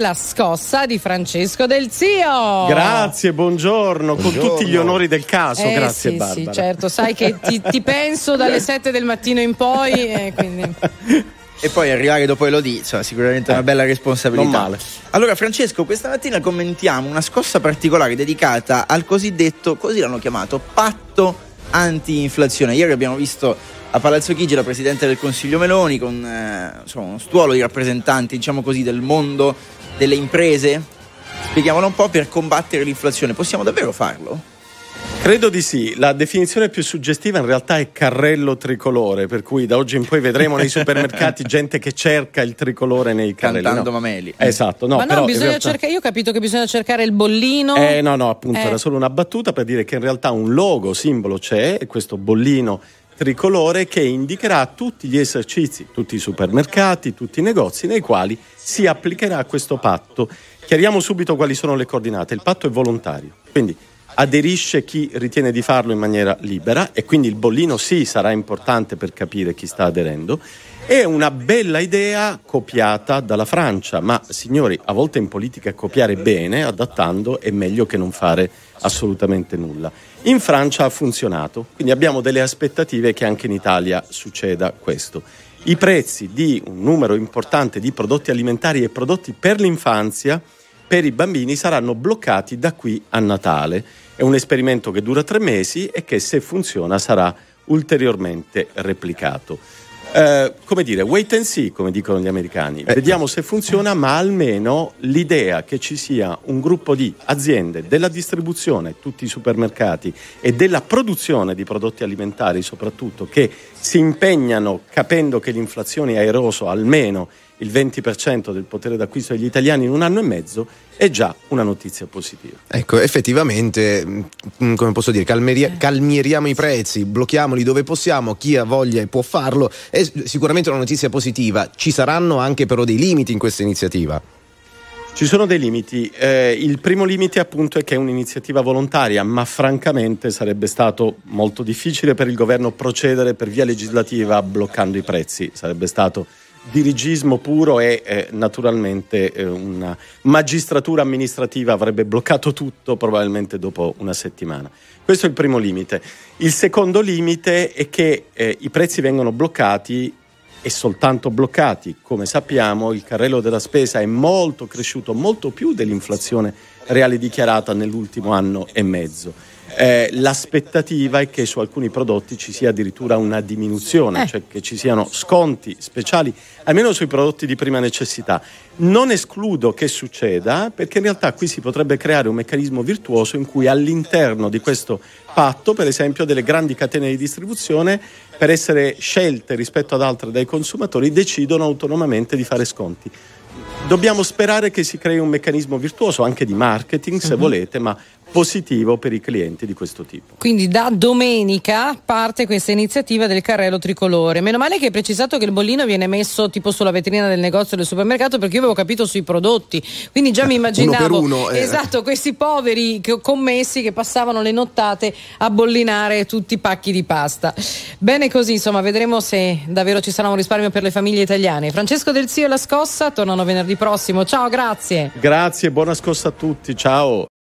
La scossa di Francesco Del Zio. Grazie, buongiorno, buongiorno. con tutti gli onori del caso. Eh, Grazie sì, Barbara. Sì, certo, sai che ti, ti penso dalle 7 del mattino in poi. Eh, quindi... E poi arrivare dopo Elodie, cioè, sicuramente una bella responsabilità. Non male. Allora, Francesco, questa mattina commentiamo una scossa particolare dedicata al cosiddetto, così l'hanno chiamato, patto anti-inflazione. Ieri abbiamo visto a Palazzo Chigi la Presidente del Consiglio Meloni con eh, insomma, uno stuolo di rappresentanti, diciamo così, del mondo delle imprese. Spieghiamolo un po' per combattere l'inflazione. Possiamo davvero farlo? Credo di sì, la definizione più suggestiva in realtà è carrello tricolore, per cui da oggi in poi vedremo nei supermercati gente che cerca il tricolore nei carrelli. Cantando no. mameli. Esatto, no, Ma no, però bisogna realtà... cercare, io ho capito che bisogna cercare il bollino. Eh no, no, appunto Eh. era solo una battuta per dire che in realtà un logo, simbolo c'è, e questo bollino tricolore che indicherà tutti gli esercizi, tutti i supermercati, tutti i negozi nei quali si applicherà questo patto. Chiariamo subito quali sono le coordinate. Il patto è volontario, quindi aderisce chi ritiene di farlo in maniera libera e quindi il bollino sì sarà importante per capire chi sta aderendo. È una bella idea copiata dalla Francia, ma signori, a volte in politica copiare bene, adattando, è meglio che non fare assolutamente nulla. In Francia ha funzionato, quindi abbiamo delle aspettative che anche in Italia succeda questo. I prezzi di un numero importante di prodotti alimentari e prodotti per l'infanzia per i bambini saranno bloccati da qui a Natale. È un esperimento che dura tre mesi e che se funziona sarà ulteriormente replicato. Eh, come dire, wait and see, come dicono gli americani. Vediamo se funziona, ma almeno l'idea che ci sia un gruppo di aziende della distribuzione, tutti i supermercati e della produzione di prodotti alimentari soprattutto, che si impegnano capendo che l'inflazione ha eroso almeno il 20% del potere d'acquisto degli italiani in un anno e mezzo, è già una notizia positiva. Ecco, effettivamente, mh, come posso dire, calmeria- calmieriamo i prezzi, blocchiamoli dove possiamo, chi ha voglia e può farlo, è sicuramente una notizia positiva. Ci saranno anche però dei limiti in questa iniziativa. Ci sono dei limiti. Eh, il primo limite appunto è che è un'iniziativa volontaria, ma francamente sarebbe stato molto difficile per il governo procedere per via legislativa bloccando i prezzi. Sarebbe stato dirigismo puro e eh, naturalmente eh, una magistratura amministrativa avrebbe bloccato tutto probabilmente dopo una settimana. Questo è il primo limite. Il secondo limite è che eh, i prezzi vengono bloccati e soltanto bloccati. Come sappiamo, il carrello della spesa è molto cresciuto, molto più dell'inflazione reale dichiarata nell'ultimo anno e mezzo. Eh, l'aspettativa è che su alcuni prodotti ci sia addirittura una diminuzione, Eh. cioè che ci siano sconti speciali, almeno sui prodotti di prima necessità. Non escludo che succeda, perché in realtà qui si potrebbe creare un meccanismo virtuoso in cui all'interno di questo patto, per esempio, delle grandi catene di distribuzione, per essere scelte rispetto ad altre dai consumatori, decidono autonomamente di fare sconti. Dobbiamo sperare che si crei un meccanismo virtuoso anche di marketing, se volete, ma positivo per i clienti di questo tipo. Quindi da domenica parte questa iniziativa del carrello tricolore. Meno male che hai precisato che il bollino viene messo tipo sulla vetrina del negozio del supermercato perché io avevo capito sui prodotti. Quindi già mi immaginavo Uno uno, eh. esatto, questi poveri commessi che passavano le nottate a bollinare tutti i pacchi di pasta. Bene così, insomma, vedremo se davvero ci sarà un risparmio per le famiglie italiane. Francesco Del Zio e la scossa tornano venerdì prossimo. Ciao, grazie. Grazie, buona scossa a tutti, ciao.